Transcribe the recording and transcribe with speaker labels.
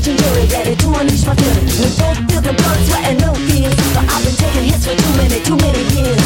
Speaker 1: legendary, yeah, unleash my. We both feel the blood, sweat, and no fears. But I've been taking hits for too many, too many years.